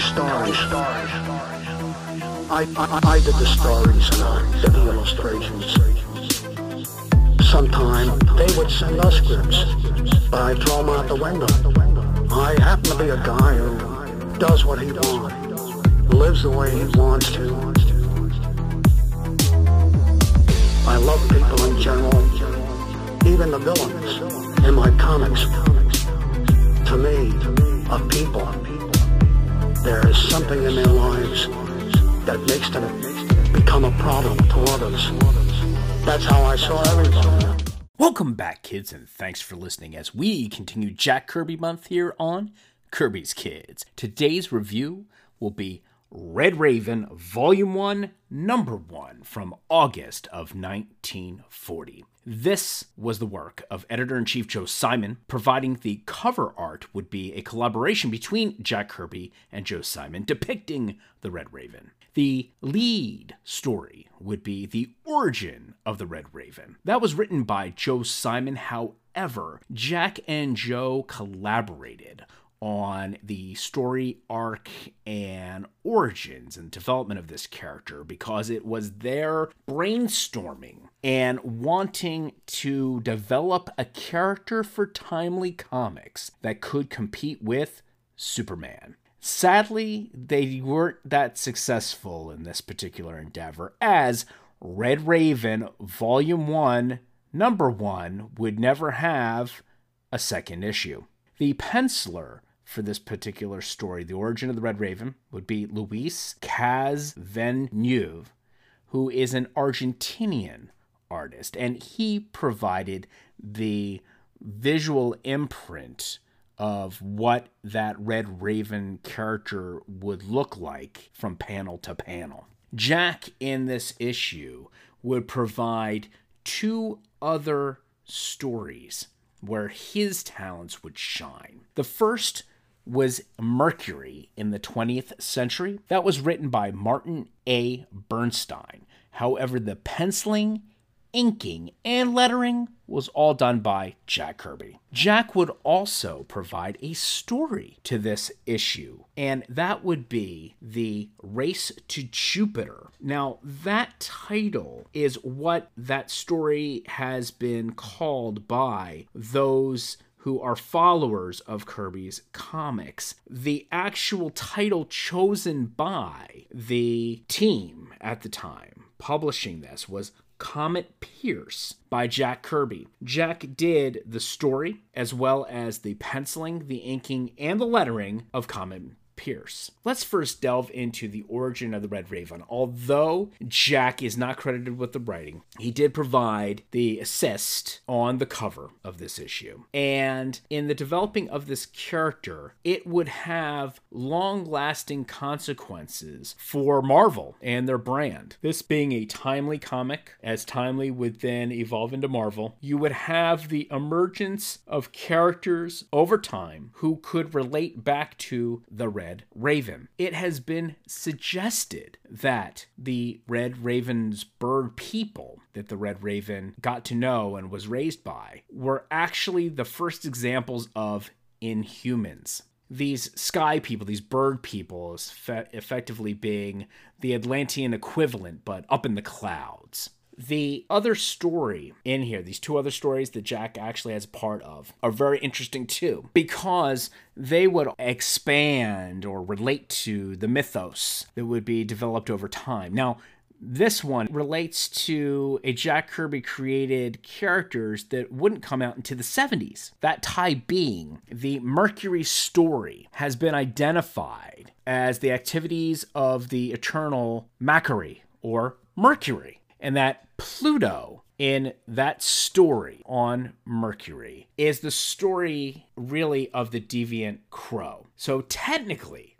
telling stories. I, I, I did the stories and I did the illustrations. Sometime they would send us scripts, but I throw them out the window. I happen to be a guy who does what he wants, lives the way he wants to. I love people in general, even the villains in my comics. To me, a people, there is something in their lives that makes them become a problem to others. That's how I saw everybody. Welcome back, kids, and thanks for listening as we continue Jack Kirby month here on Kirby's Kids. Today's review will be Red Raven, Volume 1, Number 1 from August of 1940. This was the work of editor in chief Joe Simon, providing the cover art would be a collaboration between Jack Kirby and Joe Simon depicting the Red Raven. The lead story would be the origin of the Red Raven. That was written by Joe Simon. However, Jack and Joe collaborated on the story arc and origins and development of this character because it was their brainstorming and wanting to develop a character for timely comics that could compete with Superman. Sadly, they weren't that successful in this particular endeavor, as Red Raven Volume 1, Number 1 would never have a second issue. The penciler for this particular story, the origin of the Red Raven, would be Luis Cazeneuve, who is an Argentinian artist, and he provided the visual imprint of what that Red Raven character would look like from panel to panel. Jack in this issue would provide two other stories where his talents would shine. The first was Mercury in the 20th century. That was written by Martin A. Bernstein. However, the penciling, inking, and lettering was all done by Jack Kirby. Jack would also provide a story to this issue, and that would be The Race to Jupiter. Now, that title is what that story has been called by those who are followers of Kirby's comics. The actual title chosen by the team at the time publishing this was Comet Pierce by Jack Kirby. Jack did the story as well as the penciling, the inking, and the lettering of Comet Pierce. Let's first delve into the origin of the Red Raven. Although Jack is not credited with the writing, he did provide the assist on the cover of this issue. And in the developing of this character, it would have long lasting consequences for Marvel and their brand. This being a timely comic, as Timely would then evolve into Marvel, you would have the emergence of characters over time who could relate back to the Red Red Raven. It has been suggested that the Red Raven's bird people that the Red Raven got to know and was raised by were actually the first examples of inhumans these sky people, these bird people, effectively being the Atlantean equivalent, but up in the clouds. The other story in here, these two other stories that Jack actually has part of, are very interesting too, because they would expand or relate to the mythos that would be developed over time. Now, this one relates to a Jack Kirby created characters that wouldn't come out into the 70s. That tie being the Mercury story has been identified as the activities of the eternal Makkari or Mercury and that Pluto in that story on Mercury is the story really of the deviant Kro. So technically,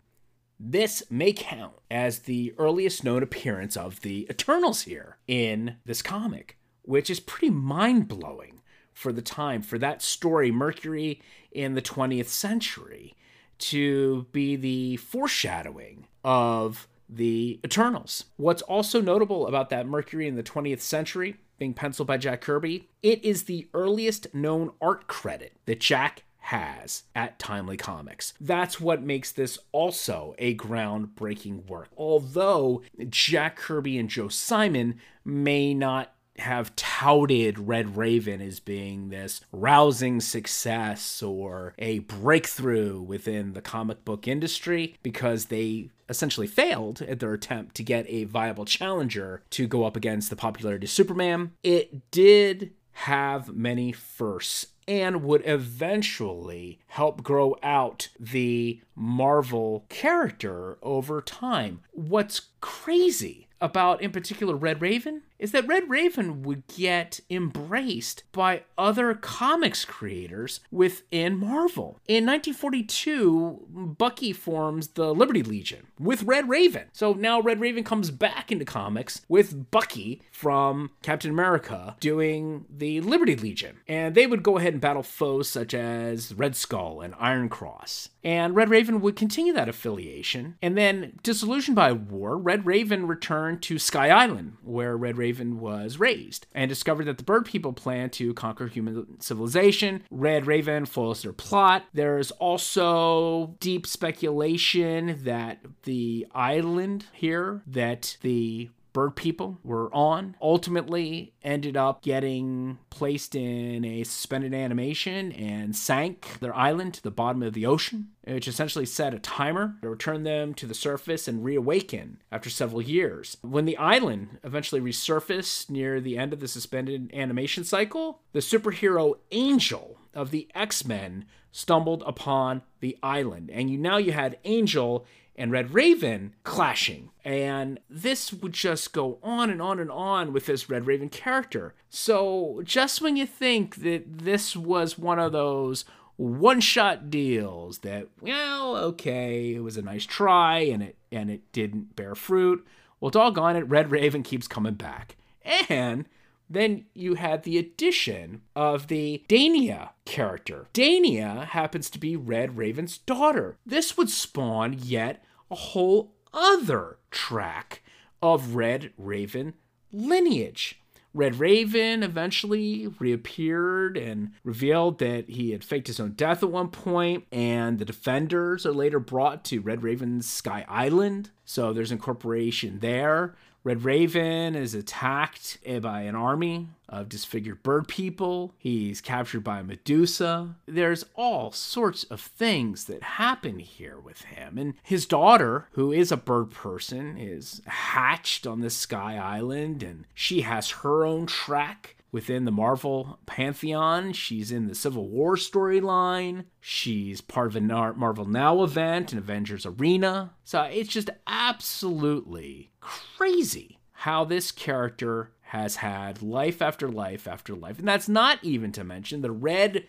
this may count as the earliest known appearance of the Eternals here in this comic, which is pretty mind blowing for the time, for that story, Mercury in the 20th century, to be the foreshadowing of the Eternals. What's also notable about that Mercury in the 20th century, being penciled by Jack Kirby, it is the earliest known art credit that Jack has at Timely Comics. That's what makes this also a groundbreaking work. Although Jack Kirby and Joe Simon may not have touted Red Raven as being this rousing success or a breakthrough within the comic book industry because they essentially failed at their attempt to get a viable challenger to go up against the popularity of Superman. It did have many firsts and would eventually help grow out the Marvel character over time. What's crazy about, in particular, Red Raven is that Red Raven would get embraced by other comics creators within Marvel. In 1942, Bucky forms the Liberty Legion with Red Raven. So now Red Raven comes back into comics with Bucky from Captain America doing the Liberty Legion. And they would go ahead and battle foes such as Red Skull and Iron Cross. And Red Raven would continue that affiliation. And then, disillusioned by war, Red Raven returned to Sky Island, where Red Raven Raven was raised and discovered that the bird people plan to conquer human civilization. Red Raven foils their plot. There's also deep speculation that the island here, that the bird people were on ultimately ended up getting placed in a suspended animation and sank their island to the bottom of the ocean, which essentially set a timer to return them to the surface and reawaken after several years. When the island eventually resurfaced near the end of the suspended animation cycle, the superhero Angel of the X-Men stumbled upon the island and you now you had Angel and Red Raven clashing. And this would just go on and on and on with this Red Raven character. So, just when you think that this was one of those one shot deals that, well, okay, it was a nice try and it and it didn't bear fruit. Well, doggone it, Red Raven keeps coming back. And then you had the addition of the Dania character. Dania happens to be Red Raven's daughter. This would spawn yet a whole other track of Red Raven lineage. Red Raven eventually reappeared and revealed that he had faked his own death at one point, and the defenders are later brought to Red Raven's Sky Island. So there's incorporation there. Red Raven is attacked eh, by an army of disfigured bird people. He's captured by Medusa. There's all sorts of things that happen here with him. And his daughter, who is a bird person, is hatched on this sky island and she has her own track within the Marvel pantheon. She's in the Civil War storyline. She's part of a Marvel Now event in Avengers Arena. So it's just absolutely crazy how this character has had life after life after life. And that's not even to mention the red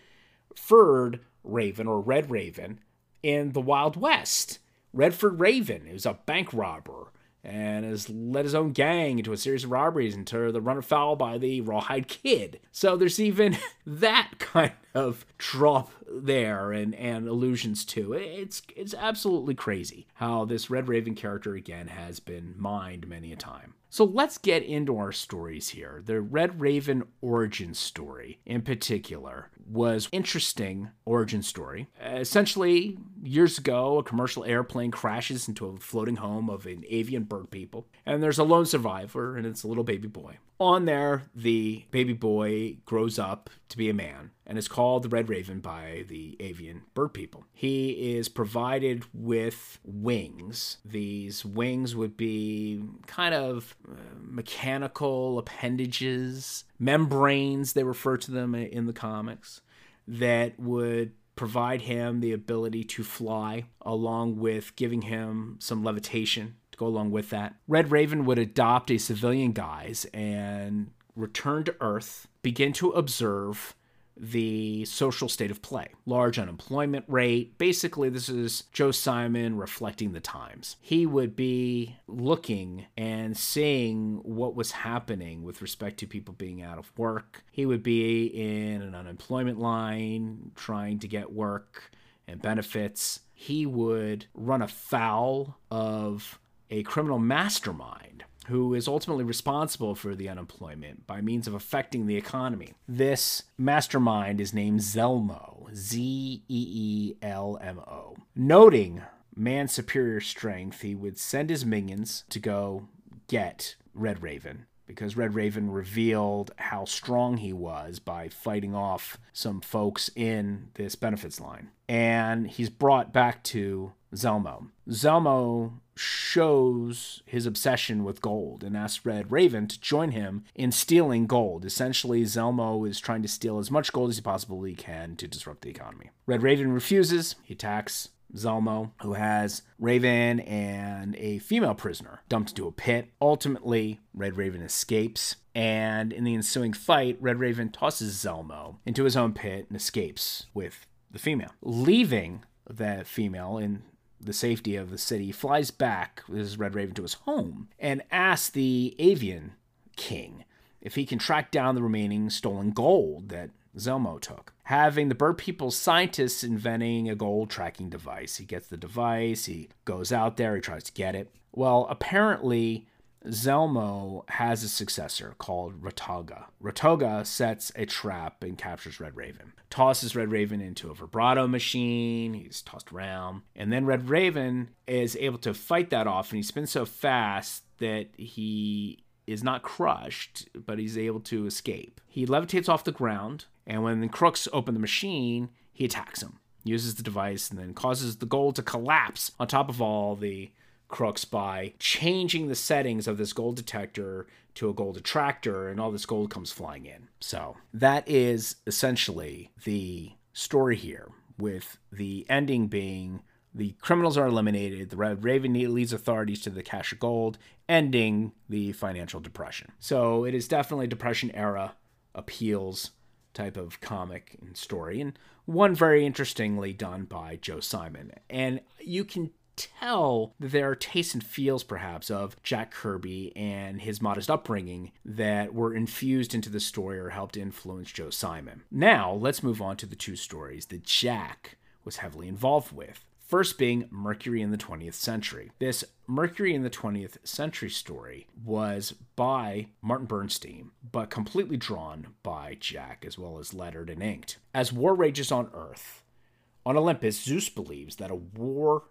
furred raven or red raven in the Wild West. Redford Raven is a bank robber and has led his own gang into a series of robberies until they're run afoul by the Rawhide Kid. So there's even that kind of drop there and, and allusions to. It's it's absolutely crazy how this Red Raven character again has been mined many a time. So let's get into our stories here. The Red Raven origin story, in particular, was interesting origin story. Essentially, years ago, a commercial airplane crashes into a floating home of an avian bird people, and there's a lone survivor, and it's a little baby boy. On there, the baby boy grows up to be a man and is called the Red Raven by the avian bird people. He is provided with wings. These wings would be kind of uh, mechanical appendages, membranes, they refer to them in the comics, that would provide him the ability to fly, along with giving him some levitation to go along with that. Red Raven would adopt a civilian guise and return to Earth, begin to observe the social state of play. Large unemployment rate. Basically, this is Joe Simon reflecting the times. He would be looking and seeing what was happening with respect to people being out of work. He would be in an unemployment line trying to get work and benefits. He would run afoul of a criminal mastermind who is ultimately responsible for the unemployment by means of affecting the economy. This mastermind is named Zeelmo, Z E E L M O. Noting man's superior strength, he would send his minions to go get Red Raven because Red Raven revealed how strong he was by fighting off some folks in this benefits line. And he's brought back to Zeelmo. Zeelmo shows his obsession with gold and asks Red Raven to join him in stealing gold. Essentially, Zeelmo is trying to steal as much gold as he possibly can to disrupt the economy. Red Raven refuses. He attacks Zeelmo, who has Raven and a female prisoner dumped into a pit. Ultimately, Red Raven escapes, and in the ensuing fight, Red Raven tosses Zeelmo into his own pit and escapes with the female. Leaving the female in the safety of the city, flies back with his Red Raven to his home and asks the Avian King if he can track down the remaining stolen gold that Zeelmo took. Having the bird people scientists inventing a gold tracking device. He gets the device, he goes out there, he tries to get it. Well, apparently, Zeelmo has a successor called Ratoga. Ratoga sets a trap and captures Red Raven, tosses Red Raven into a vibrato machine. He's tossed around. And then Red Raven is able to fight that off, and he spins so fast that he is not crushed, but he's able to escape. He levitates off the ground, and when the crooks open the machine, he attacks him, uses the device, and then causes the gold to collapse on top of all the crooks by changing the settings of this gold detector to a gold attractor, and all this gold comes flying in. So that is essentially the story here, with the ending being the criminals are eliminated. The Red Raven leads authorities to the cache of gold, ending the financial depression. So it is definitely depression era appeals type of comic and story, and one very interestingly done by Joe Simon. And you can tell that there are tastes and feels perhaps of Jack Kirby and his modest upbringing that were infused into the story or helped influence Joe Simon. Now, let's move on to the two stories that Jack was heavily involved with. First being Mercury in the 20th Century. This Mercury in the 20th Century story was by Martin Bernstein, but completely drawn by Jack, as well as lettered and inked. As war rages on Earth, on Olympus, Zeus believes that a war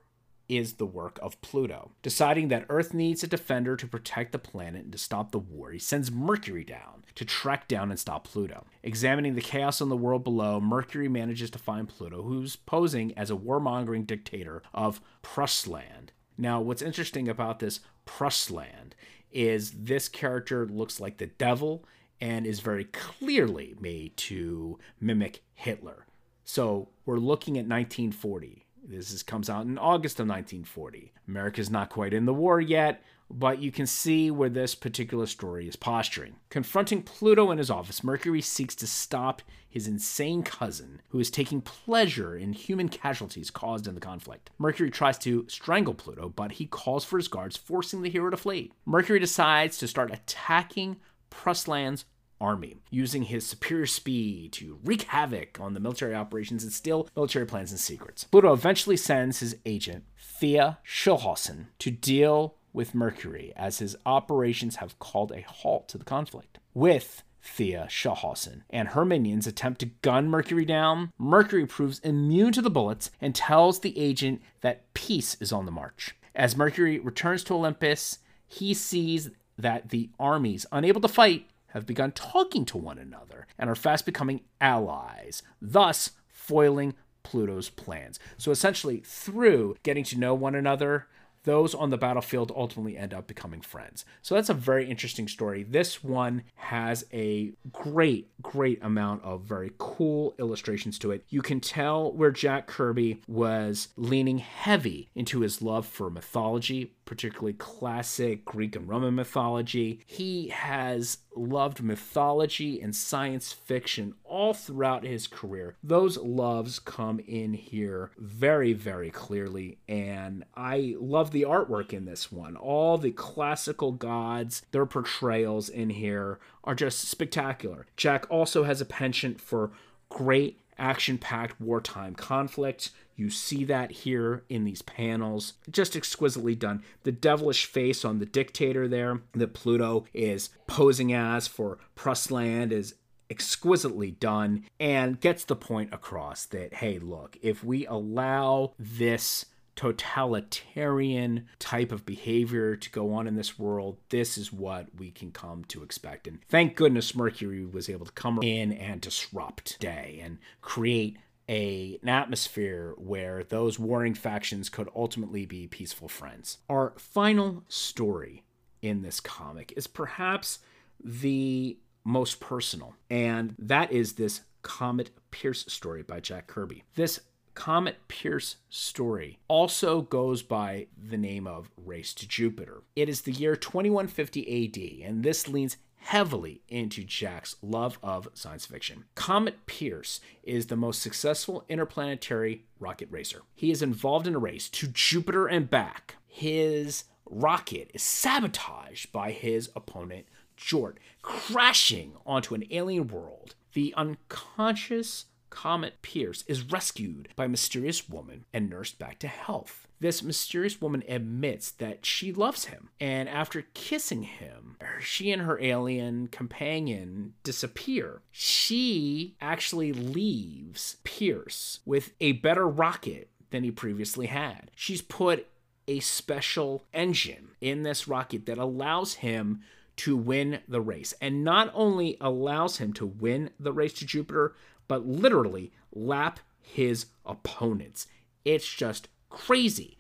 is the work of Pluto. Deciding that Earth needs a defender to protect the planet and to stop the war, he sends Mercury down to track down and stop Pluto. Examining the chaos in the world below, Mercury manages to find Pluto, who's posing as a warmongering dictator of Prussland. Now, what's interesting about this Prussland is this character looks like the devil and is very clearly made to mimic Hitler. So we're looking at 1940 this is, comes out in August of 1940. America's not quite in the war yet, but you can see where this particular story is posturing. Confronting Pluto in his office, Mercury seeks to stop his insane cousin, who is taking pleasure in human casualties caused in the conflict. Mercury tries to strangle Pluto, but he calls for his guards, forcing the hero to flee. Mercury decides to start attacking Prussland's army, using his superior speed to wreak havoc on the military operations and steal military plans and secrets. Pluto eventually sends his agent, Thea Schulhausen, to deal with Mercury, as his operations have called a halt to the conflict. With Thea Schulhausen and her minions attempt to gun Mercury down, Mercury proves immune to the bullets and tells the agent that peace is on the march. As Mercury returns to Olympus, he sees that the armies, unable to fight, have begun talking to one another and are fast becoming allies, thus foiling Pluto's plans. So essentially, through getting to know one another, those on the battlefield ultimately end up becoming friends. So that's a very interesting story. This one has a great, great amount of very cool illustrations to it. You can tell where Jack Kirby was leaning heavy into his love for mythology, particularly classic Greek and Roman mythology. He has loved mythology and science fiction all throughout his career. Those loves come in here very, very clearly, and I love the artwork in this one. All the classical gods, their portrayals in here are just spectacular. Jack also has a penchant for great action packed wartime conflict. You see that here in these panels. Just exquisitely done. The devilish face on the dictator there that Pluto is posing as for Prussland is exquisitely done and gets the point across that, hey, look, if we allow this totalitarian type of behavior to go on in this world, this is what we can come to expect. And thank goodness Mercury was able to come in and disrupt day and create a, an atmosphere where those warring factions could ultimately be peaceful friends. Our final story in this comic is perhaps the most personal, and that is this Comet Pierce story by Jack Kirby. This Comet Pierce story also goes by the name of Race to Jupiter. It is the year 2150 AD, and this leans heavily into Jack's love of science fiction. Comet Pierce is the most successful interplanetary rocket racer. He is involved in a race to Jupiter and back. His rocket is sabotaged by his opponent, Jort, crashing onto an alien world. The unconscious Comet Pierce is rescued by a mysterious woman and nursed back to health. This mysterious woman admits that she loves him, and after kissing him, she and her alien companion disappear. She actually leaves Pierce with a better rocket than he previously had. She's put a special engine in this rocket that allows him to win the race, and not only allows him to win the race to Jupiter, but literally lap his opponents. It's just crazy.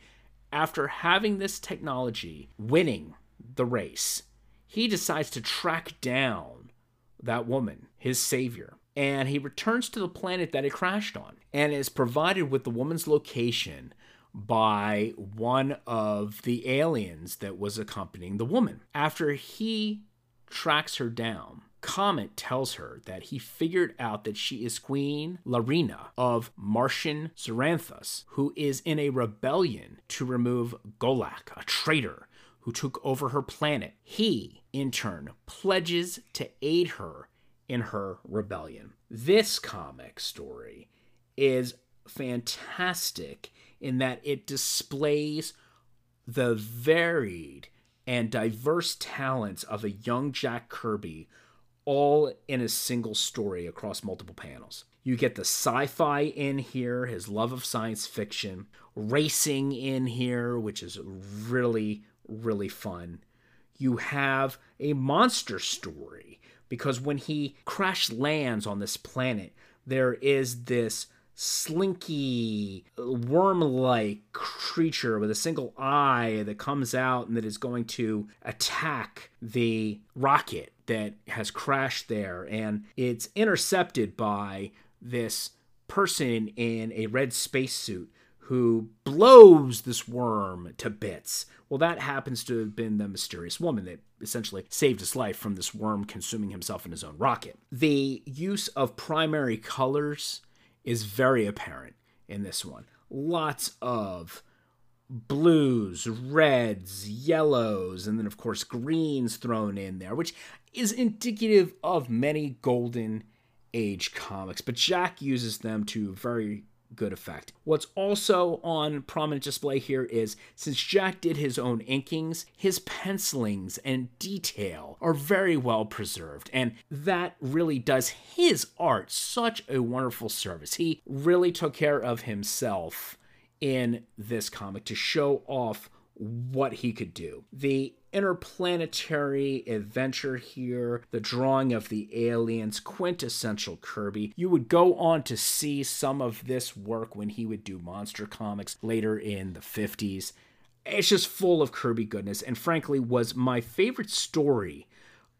After having this technology, winning the race, he decides to track down that woman, his savior, and he returns to the planet that it crashed on and is provided with the woman's location by one of the aliens that was accompanying the woman. After he tracks her down, Comet tells her that he figured out that she is Queen Larina of Martian Zoranthus, who is in a rebellion to remove Golak, a traitor who took over her planet. He, in turn, pledges to aid her in her rebellion. This comic story is fantastic in that it displays the varied and diverse talents of a young Jack Kirby all in a single story across multiple panels. You get the sci fi in here, his love of science fiction, racing in here, which is really, really fun. You have a monster story because when he crash lands on this planet, there is this slinky, worm like creature with a single eye that comes out and that is going to attack the rocket that has crashed there. And it's intercepted by this person in a red spacesuit who blows this worm to bits. Well, that happens to have been the mysterious woman that essentially saved his life from this worm consuming himself in his own rocket. The use of primary colors is very apparent in this one. Lots of blues, reds, yellows, and then, of course, greens thrown in there, which is indicative of many golden age comics. But Jack uses them to very good effect. What's also on prominent display here is since Jack did his own inkings, his pencilings and detail are very well preserved, and that really does his art such a wonderful service. He really took care of himself in this comic to show off what he could do. The interplanetary adventure here, the drawing of the aliens, quintessential Kirby. You would go on to see some of this work when he would do monster comics later in the 50s. It's just full of Kirby goodness, and frankly, was my favorite story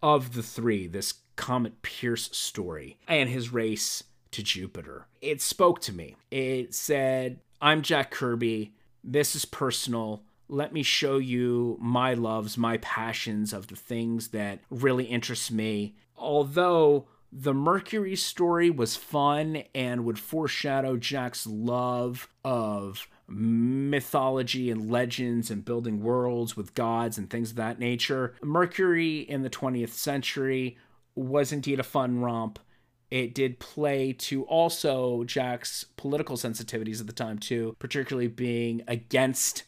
of the three this Comet Pierce story and his race to Jupiter. It spoke to me. It said, I'm Jack Kirby. This is personal let me show you my loves, my passions of the things that really interest me. Although the Mercury story was fun and would foreshadow Jack's love of mythology and legends and building worlds with gods and things of that nature. Mercury in the 20th century was indeed a fun romp it did play to also Jack's political sensitivities at the time, too, particularly being against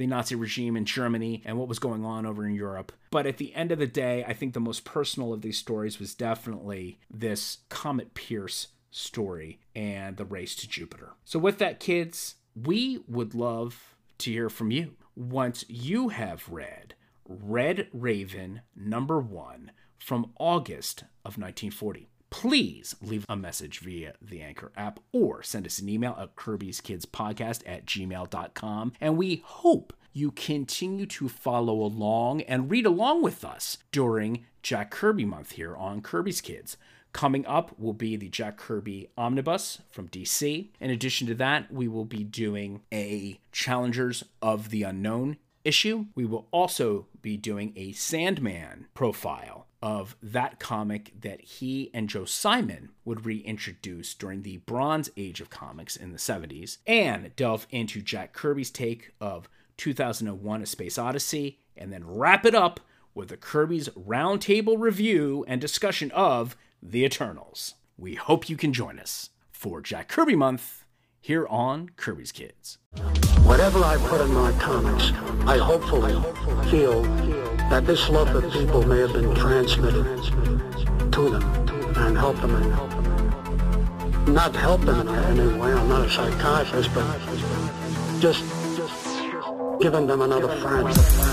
the Nazi regime in Germany and what was going on over in Europe. But at the end of the day, I think the most personal of these stories was definitely this Comet Pierce story and the race to Jupiter. So, with that, kids, we would love to hear from you once you have read Red Raven number one from August of 1940 please leave a message via the Anchor app or send us an email at Kirby's Kids Podcast at gmail.com. And we hope you continue to follow along and read along with us during Jack Kirby month here on Kirby's Kids. Coming up will be the Jack Kirby Omnibus from DC. In addition to that, we will be doing a Challengers of the Unknown issue. We will also be doing a Sandman profile of that comic that he and Joe Simon would reintroduce during the Bronze Age of comics in the 70s, and delve into Jack Kirby's take of 2001 A Space Odyssey, and then wrap it up with a Kirby's roundtable review and discussion of The Eternals. We hope you can join us for Jack Kirby Month here on Kirby's Kids. Whatever I put in my comics, I hopefully feel that this love of people may have been transmitted to them and help them in, not help them in any way, I'm not a psychiatrist, but just giving them another friend.